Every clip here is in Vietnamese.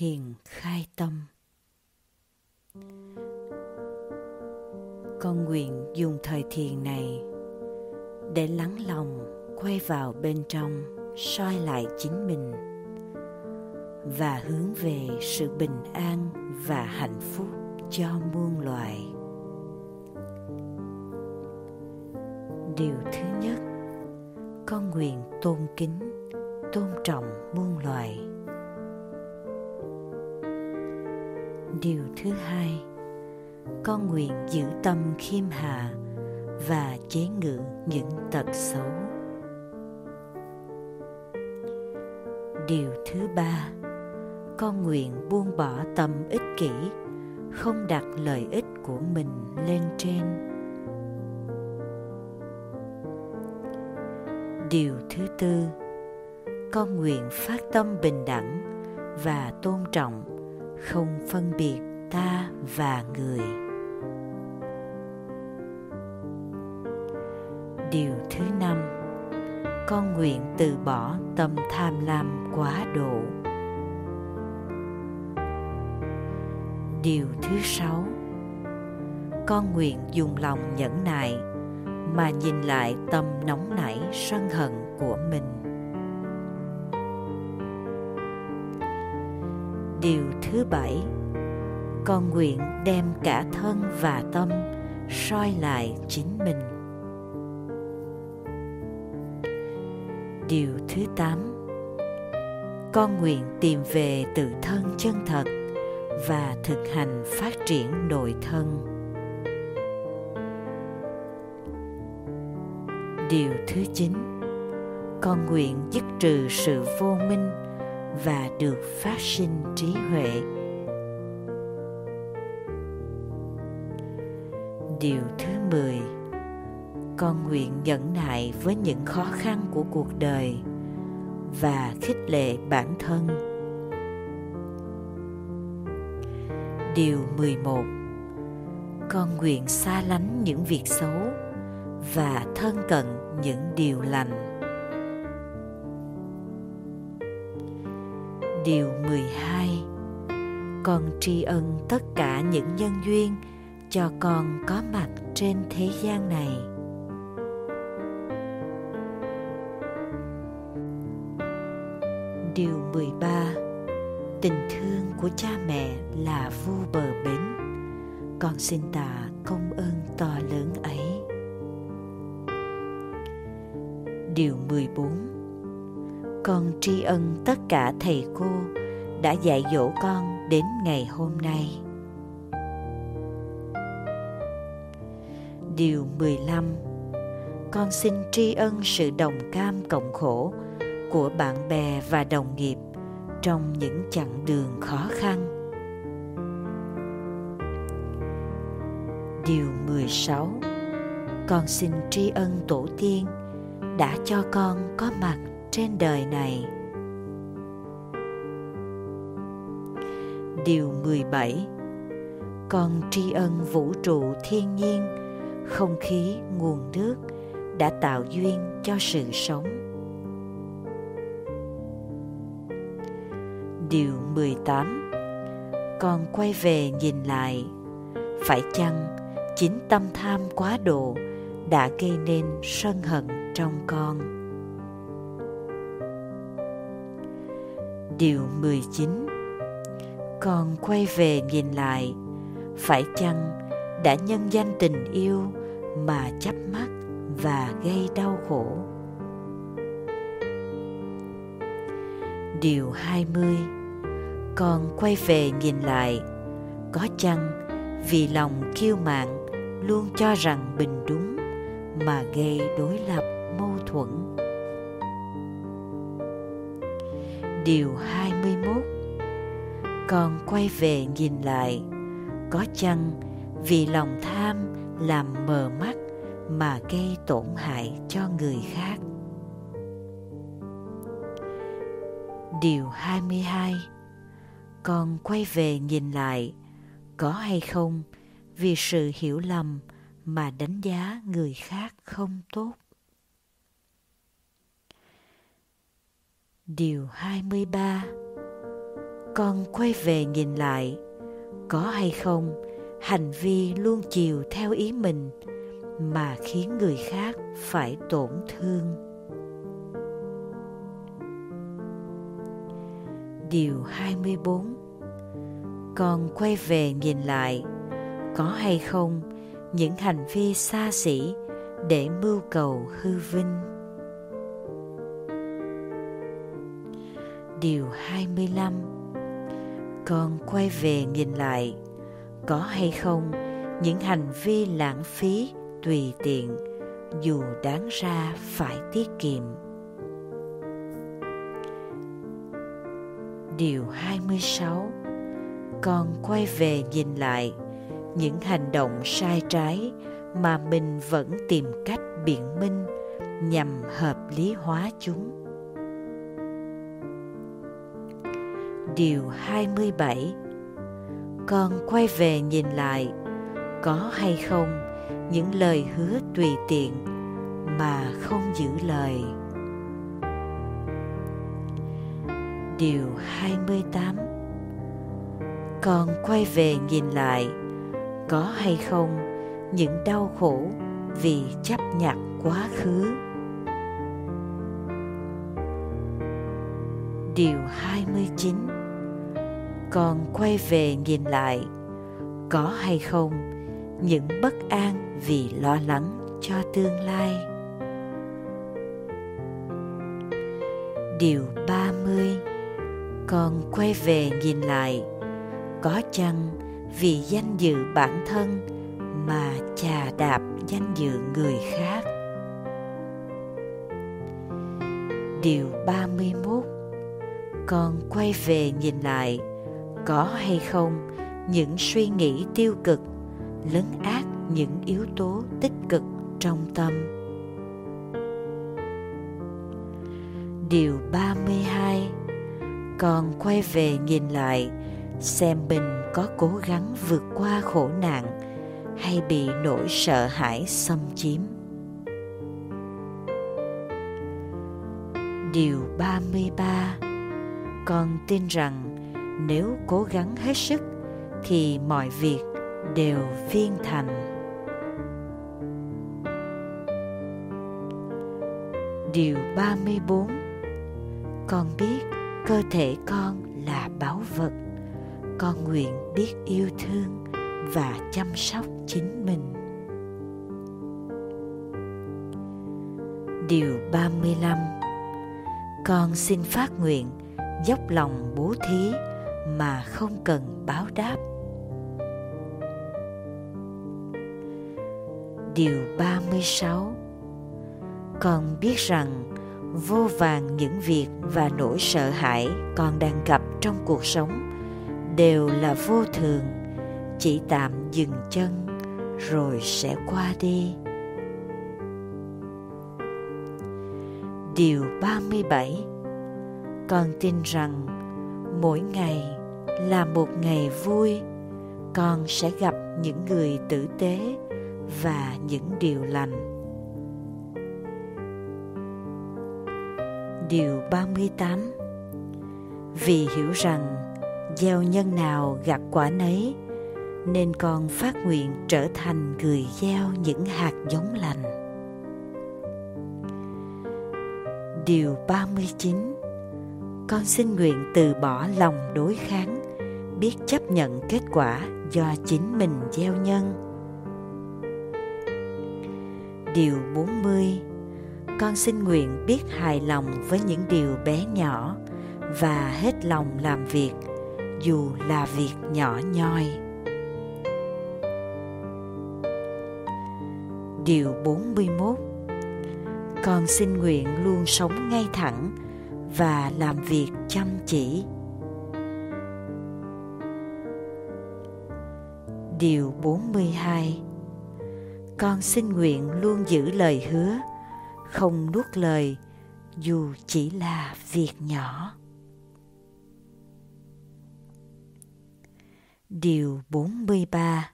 thiền khai tâm. Con nguyện dùng thời thiền này để lắng lòng quay vào bên trong, soi lại chính mình và hướng về sự bình an và hạnh phúc cho muôn loài. Điều thứ nhất, con nguyện tôn kính, tôn trọng muôn loài. Điều thứ hai, con nguyện giữ tâm khiêm hạ và chế ngự những tật xấu. Điều thứ ba, con nguyện buông bỏ tâm ích kỷ, không đặt lợi ích của mình lên trên. Điều thứ tư, con nguyện phát tâm bình đẳng và tôn trọng không phân biệt ta và người. Điều thứ năm, con nguyện từ bỏ tâm tham lam quá độ. Điều thứ sáu, con nguyện dùng lòng nhẫn nại mà nhìn lại tâm nóng nảy sân hận của mình. Điều thứ bảy. Con nguyện đem cả thân và tâm soi lại chính mình. Điều thứ tám. Con nguyện tìm về tự thân chân thật và thực hành phát triển nội thân. Điều thứ chín. Con nguyện dứt trừ sự vô minh và được phát sinh trí huệ. Điều thứ mười, con nguyện nhẫn nại với những khó khăn của cuộc đời và khích lệ bản thân. Điều 11 con nguyện xa lánh những việc xấu và thân cận những điều lành. Điều 12 con tri ân tất cả những nhân duyên cho con có mặt trên thế gian này. Điều 13 tình thương của cha mẹ là vô bờ bến. Con xin tạ công ơn to lớn ấy. Điều 14 con tri ân tất cả thầy cô đã dạy dỗ con đến ngày hôm nay. Điều 15 con xin tri ân sự đồng cam cộng khổ của bạn bè và đồng nghiệp trong những chặng đường khó khăn. Điều 16 Con xin tri ân tổ tiên đã cho con có mặt trên đời này. Điều 17 Con tri ân vũ trụ thiên nhiên, không khí, nguồn nước đã tạo duyên cho sự sống. Điều 18 Con quay về nhìn lại. Phải chăng chính tâm tham quá độ đã gây nên sân hận trong con? Điều 19 Con quay về nhìn lại, Phải chăng đã nhân danh tình yêu mà chấp mắt và gây đau khổ? Điều 20 con quay về nhìn lại, có chăng vì lòng kiêu mạn luôn cho rằng bình đúng mà gây đối lập mâu thuẫn? Điều 21 con quay về nhìn lại. Có chăng vì lòng tham làm mờ mắt mà gây tổn hại cho người khác? Điều 22 con quay về nhìn lại. Có hay không vì sự hiểu lầm mà đánh giá người khác không tốt. Điều 23 con quay về nhìn lại, có hay không hành vi luôn chiều theo ý mình mà khiến người khác phải tổn thương? Điều 24 con quay về nhìn lại, có hay không những hành vi xa xỉ để mưu cầu hư vinh? Điều 25 con quay về nhìn lại, có hay không, những hành vi lãng phí, tùy tiện, dù đáng ra phải tiết kiệm. Điều 26 con quay về nhìn lại, những hành động sai trái mà mình vẫn tìm cách biện minh nhằm hợp lý hóa chúng. Điều 27 Con quay về nhìn lại, có hay không những lời hứa tùy tiện mà không giữ lời. Điều 28 Con quay về nhìn lại, có hay không những đau khổ vì chấp nhặt quá khứ. Điều 29 con quay về nhìn lại, có hay không những bất an vì lo lắng cho tương lai. Điều 30 Con quay về nhìn lại, có chăng vì danh dự bản thân mà chà đạp danh dự người khác. Điều 31 Con quay về nhìn lại có hay không, những suy nghĩ tiêu cực lấn át những yếu tố tích cực trong tâm. Điều 32 còn quay về nhìn lại, xem mình có cố gắng vượt qua khổ nạn hay bị nỗi sợ hãi xâm chiếm. Điều 33 Con tin rằng nếu cố gắng hết sức, thì mọi việc đều viên thành. Điều 34 Con biết cơ thể con là báu vật con nguyện biết yêu thương và chăm sóc chính mình. Điều 35 Con xin phát nguyện dốc lòng bố thí mà không cần báo đáp. Điều 36 Con biết rằng vô vàng những việc và nỗi sợ hãi con đang gặp trong cuộc sống đều là vô thường, chỉ tạm dừng chân rồi sẽ qua đi. Điều 37 con tin rằng mỗi ngày là một ngày vui. Con sẽ gặp những người tử tế và những điều lành. Điều 38 vì hiểu rằng gieo nhân nào gặt quả nấy nên con phát nguyện trở thành người gieo những hạt giống lành. Điều 39 Con xin nguyện từ bỏ lòng đối kháng, biết chấp nhận kết quả do chính mình gieo nhân. Điều 40 Con xin nguyện biết hài lòng với những điều bé nhỏ và hết lòng làm việc, dù là việc nhỏ nhoi. Điều 41 Con xin nguyện luôn sống ngay thẳng và làm việc chăm chỉ. Điều 42 Con xin nguyện luôn giữ lời hứa, không nuốt lời dù chỉ là việc nhỏ. Điều 43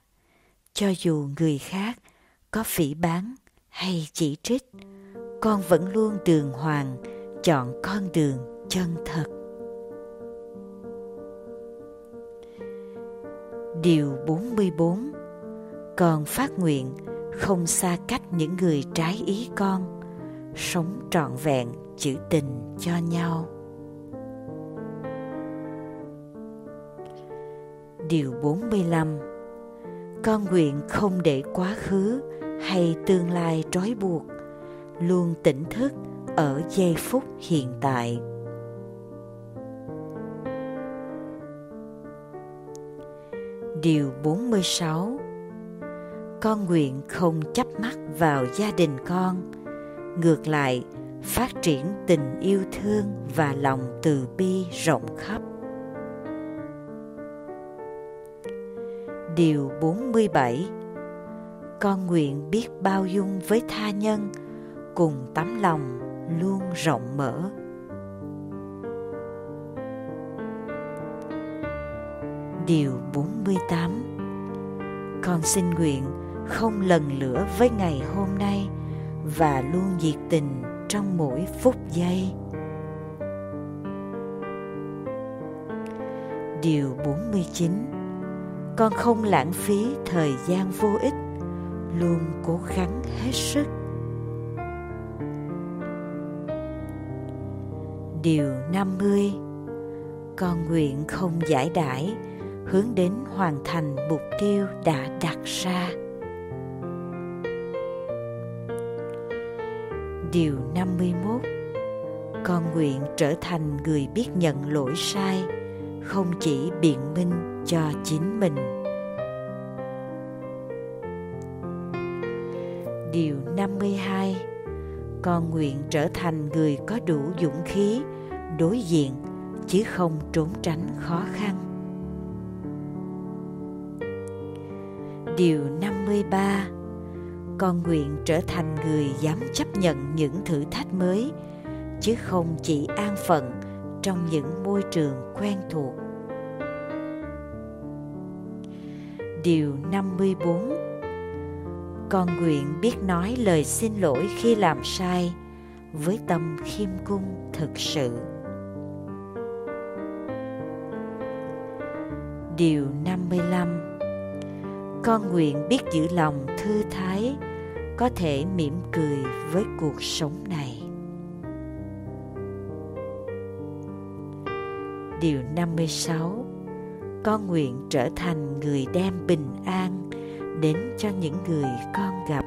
Cho dù người khác có phỉ bán hay chỉ trích, con vẫn luôn đường hoàng chọn con đường chân thật. Điều 44 Con phát nguyện không xa cách những người trái ý con, sống trọn vẹn chữ tình cho nhau. Điều 45 Con nguyện không để quá khứ hay tương lai trói buộc, luôn tỉnh thức ở giây phút hiện tại. Điều 46 Con nguyện không chấp mắt vào gia đình con, ngược lại phát triển tình yêu thương và lòng từ bi rộng khắp. Điều 47 Con nguyện biết bao dung với tha nhân cùng tấm lòng luôn rộng mở. Điều 48 Con xin nguyện không lần lửa với ngày hôm nay và luôn nhiệt tình trong mỗi phút giây. Điều 49 Con không lãng phí thời gian vô ích, luôn cố gắng hết sức. Điều 50 Con nguyện không giải đãi, hướng đến hoàn thành mục tiêu đã đặt ra. Điều 51 Con nguyện trở thành người biết nhận lỗi sai, không chỉ biện minh cho chính mình. Điều 52 Con nguyện trở thành người có đủ dũng khí đối diện chứ không trốn tránh khó khăn. Điều 53 con nguyện trở thành người dám chấp nhận những thử thách mới, chứ không chỉ an phận trong những môi trường quen thuộc. Điều 54 Con nguyện biết nói lời xin lỗi khi làm sai với tâm khiêm cung thực sự. Điều 55 con nguyện biết giữ lòng thư thái, có thể mỉm cười với cuộc sống này. Điều 56 con nguyện trở thành người đem bình an đến cho những người con gặp.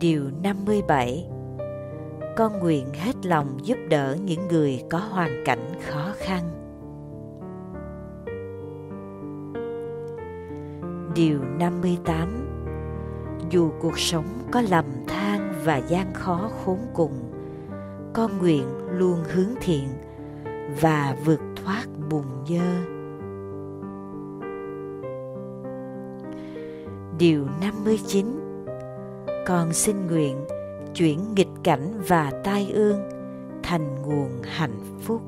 Điều 57 Con nguyện hết lòng giúp đỡ những người có hoàn cảnh khó khăn. Điều 58 Dù cuộc sống có lầm than và gian khó khốn cùng, con nguyện luôn hướng thiện và vượt thoát bùn dơ. Điều 59 Con xin nguyện chuyển nghịch cảnh và tai ương thành nguồn hạnh phúc.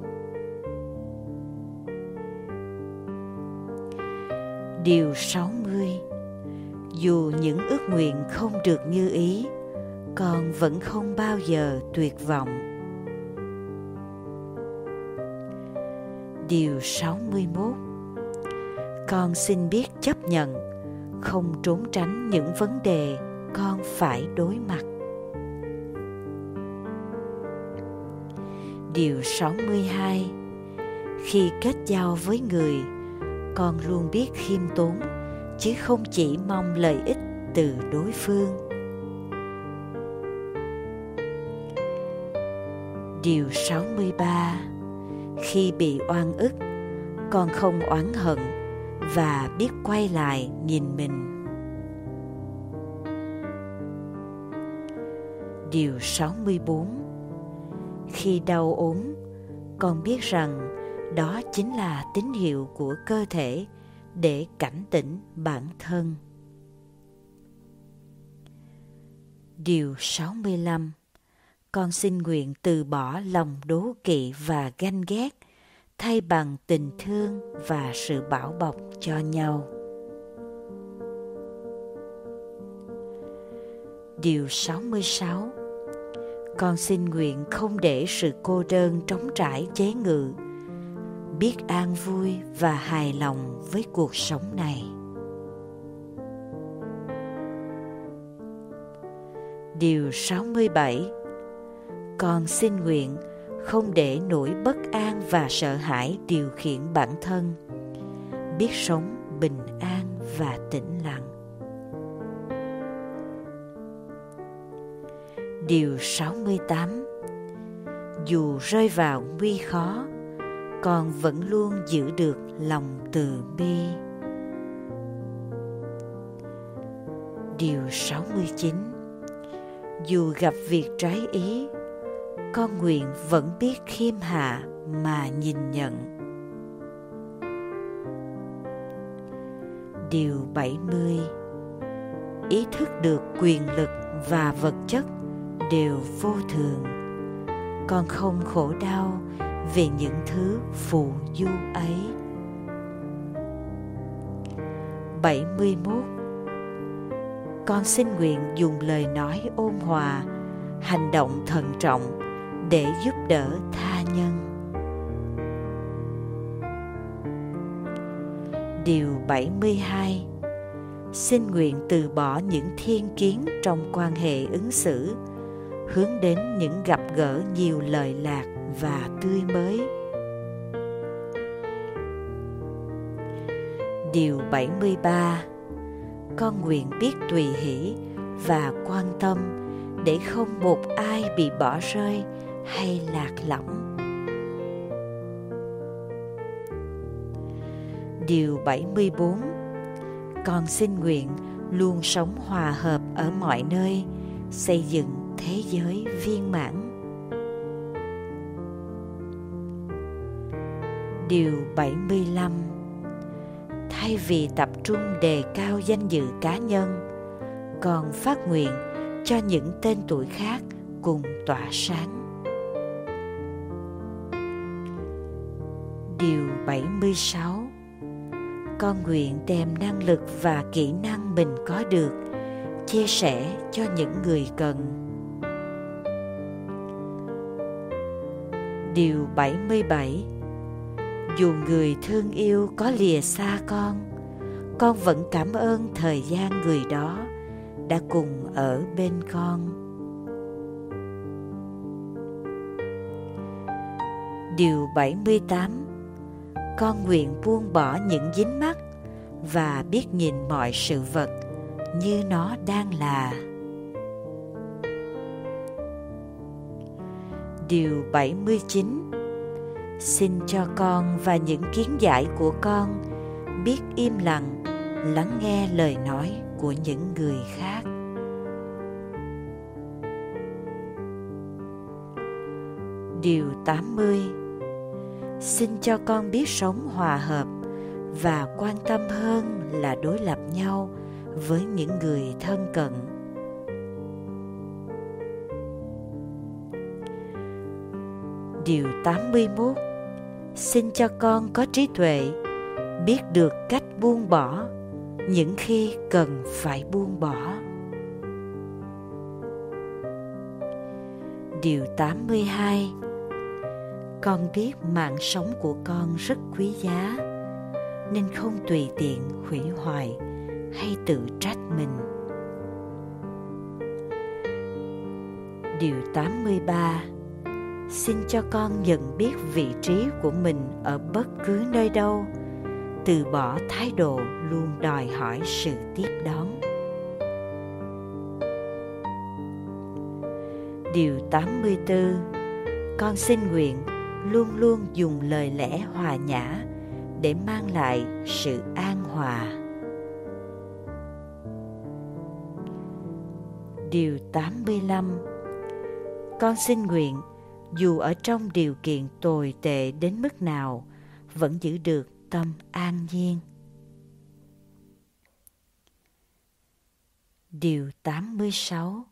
Điều 60 dù những ước nguyện không được như ý, con vẫn không bao giờ tuyệt vọng. Điều 61 Con xin biết chấp nhận, không trốn tránh những vấn đề con phải đối mặt. Điều 62 Khi kết giao với người, con luôn biết khiêm tốn chứ không chỉ mong lợi ích từ đối phương Điều 63 Khi bị oan ức, con không oán hận và biết quay lại nhìn mình. Điều 64 Khi đau ốm, con biết rằng đó chính là tín hiệu của cơ thể để cảnh tỉnh bản thân. Điều 65 Con xin nguyện từ bỏ lòng đố kỵ và ganh ghét, thay bằng tình thương và sự bảo bọc cho nhau. Điều 66 Con xin nguyện không để sự cô đơn trống trải chế ngự biết an vui và hài lòng với cuộc sống này. Điều 67 Con xin nguyện không để nỗi bất an và sợ hãi điều khiển bản thân. Biết sống bình an và tĩnh lặng. Điều 68 Dù rơi vào nguy khó, con vẫn luôn giữ được lòng từ bi. Điều 69 Dù gặp việc trái ý, con nguyện vẫn biết khiêm hạ mà nhìn nhận. Điều 70 Ý thức được quyền lực và vật chất đều vô thường con không khổ đau về những thứ phù du ấy. 71 Con xin nguyện dùng lời nói ôn hòa, hành động thận trọng để giúp đỡ tha nhân. Điều 72 Xin nguyện từ bỏ những thiên kiến trong quan hệ ứng xử, hướng đến những gặp gỡ nhiều lời lạc và tươi mới. Điều 73 Con nguyện biết tùy hỷ và quan tâm để không một ai bị bỏ rơi hay lạc lõng. Điều 74 Con xin nguyện luôn sống hòa hợp ở mọi nơi, xây dựng thế giới viên mãn. Điều 75 Thay vì tập trung đề cao danh dự cá nhân, còn phát nguyện cho những tên tuổi khác cùng tỏa sáng. Điều 76 Con nguyện đem năng lực và kỹ năng mình có được chia sẻ cho những người cần Điều 77 Dù người thương yêu có lìa xa con, con vẫn cảm ơn thời gian người đó đã cùng ở bên con. Điều 78 Con nguyện buông bỏ những dính mắc và biết nhìn mọi sự vật như nó đang là. Điều 79 Xin cho con và những kiến giải của con biết im lặng, lắng nghe lời nói của những người khác. Điều 80 Xin cho con biết sống hòa hợp và quan tâm hơn là đối lập nhau với những người thân cận. Điều 81 Xin cho con có trí tuệ, biết được cách buông bỏ những khi cần phải buông bỏ. Điều 82 Con biết mạng sống của con rất quý giá, nên không tùy tiện hủy hoại hay tự trách mình. Điều 83 xin cho con nhận biết vị trí của mình ở bất cứ nơi đâu, từ bỏ thái độ luôn đòi hỏi sự tiếp đón Điều 84 Con xin nguyện luôn luôn dùng lời lẽ hòa nhã để mang lại sự an hòa. Điều 85 Con xin nguyện dù ở trong điều kiện tồi tệ đến mức nào, vẫn giữ được tâm an nhiên. Điều 86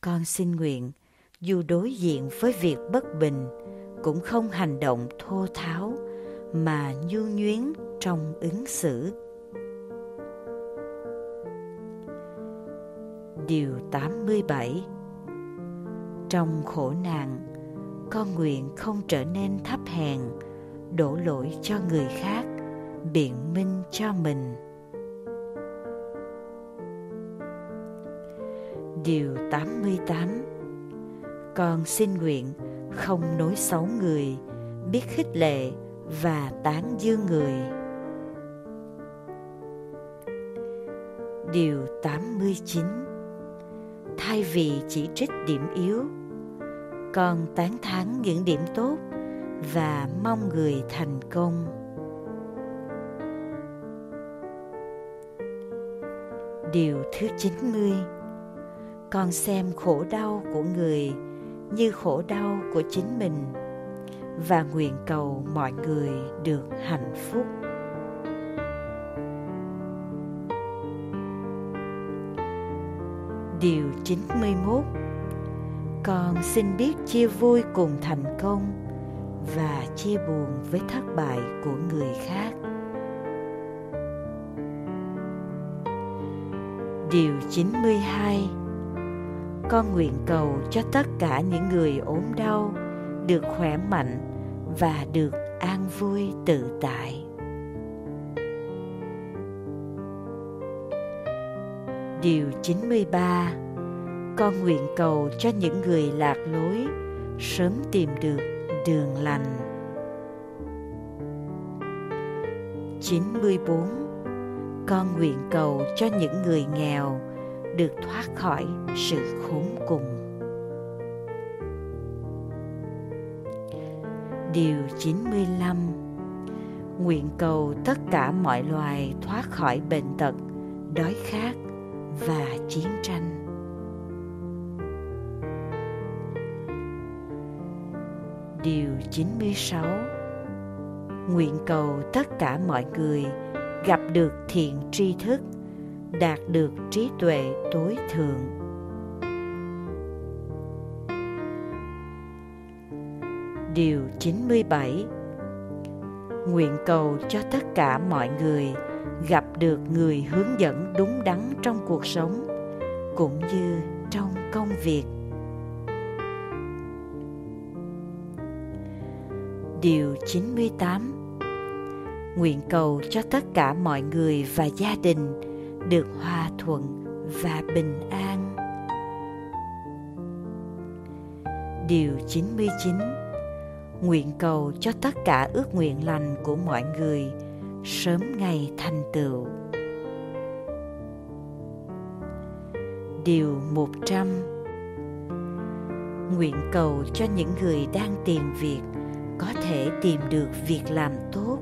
Con xin nguyện, dù đối diện với việc bất bình, cũng không hành động thô tháo, mà nhu nhuyến trong ứng xử. Điều 87 Trong khổ nạn con nguyện không trở nên thấp hèn đổ lỗi cho người khác biện minh cho mình. Điều 88 Con xin nguyện không nói xấu người, biết khích lệ và tán dương người. Điều 89 Thay vì chỉ trích điểm yếu, con tán thán những điểm tốt và mong người thành công. Điều thứ 90 Con xem khổ đau của người như khổ đau của chính mình và nguyện cầu mọi người được hạnh phúc. Điều 91 con xin biết chia vui cùng thành công và chia buồn với thất bại của người khác. Điều 92 Con nguyện cầu cho tất cả những người ốm đau được khỏe mạnh và được an vui tự tại. Điều 93 con nguyện cầu cho những người lạc lối sớm tìm được đường lành. 94 con nguyện cầu cho những người nghèo được thoát khỏi sự khốn cùng. Điều 95 Nguyện cầu tất cả mọi loài thoát khỏi bệnh tật, đói khát và chiến tranh. Điều 96 Nguyện cầu tất cả mọi người gặp được thiện tri thức, đạt được trí tuệ tối thượng. Điều 97 Nguyện cầu cho tất cả mọi người gặp được người hướng dẫn đúng đắn trong cuộc sống cũng như trong công việc. Điều 98 nguyện cầu cho tất cả mọi người và gia đình được hòa thuận và bình an. Điều 99 Nguyện cầu cho tất cả ước nguyện lành của mọi người sớm ngày thành tựu. Điều 100 Nguyện cầu cho những người đang tìm việc có thể tìm được việc làm tốt,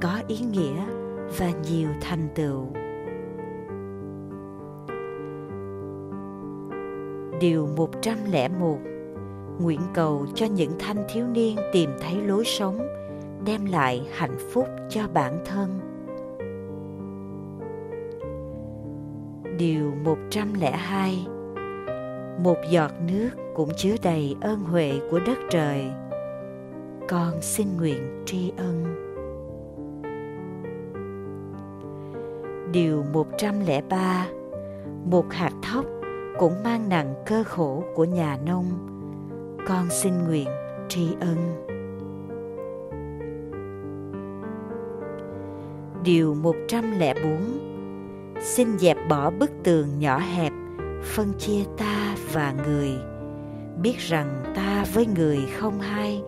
có ý nghĩa và nhiều thành tựu. Điều 101 Nguyện cầu cho những thanh thiếu niên tìm thấy lối sống, đem lại hạnh phúc cho bản thân. Điều 102 Một giọt nước cũng chứa đầy ơn huệ của đất trời. Con xin nguyện tri ân. Điều 103 Một hạt thóc cũng mang nặng cơ khổ của nhà nông. Con xin nguyện tri ân. Điều 104 Xin dẹp bỏ bức tường nhỏ hẹp, Phân chia ta và người. Biết rằng ta với người không hai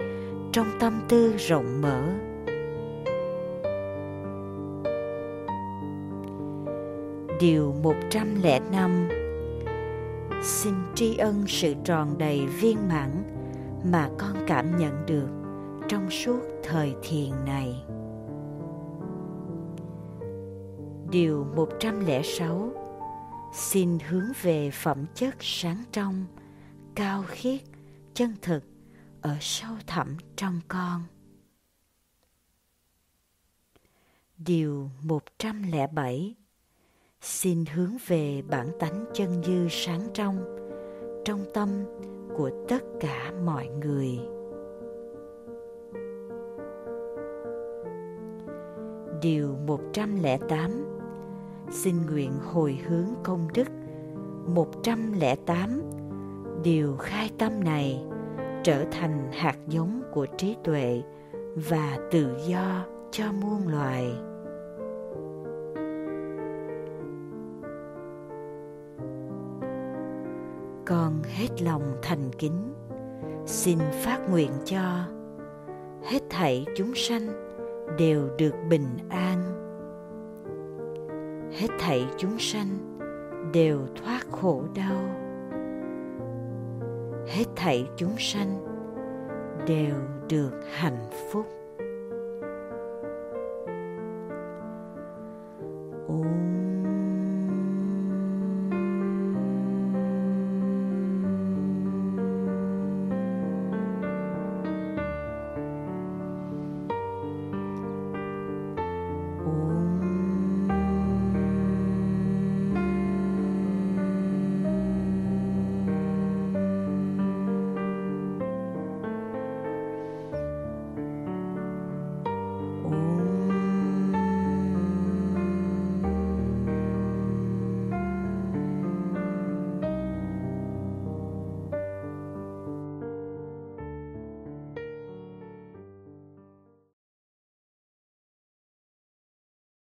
trong tâm tư rộng mở Điều 105 Xin tri ân sự tròn đầy viên mãn mà con cảm nhận được trong suốt thời thiền này. Điều 106 Xin hướng về phẩm chất sáng trong, cao khiết, chân thực ở sâu thẳm trong con. Điều 107 xin hướng về bản tánh chân dư sáng trong trong tâm của tất cả mọi người. Điều 108 Xin nguyện hồi hướng công đức. 108 Điều khai tâm này trở thành hạt giống của trí tuệ và tự do cho muôn loài. Con hết lòng thành kính, xin phát nguyện cho hết thảy chúng sanh đều được bình an. Hết thảy chúng sanh đều thoát khổ đau hết thảy chúng sanh đều được hạnh phúc.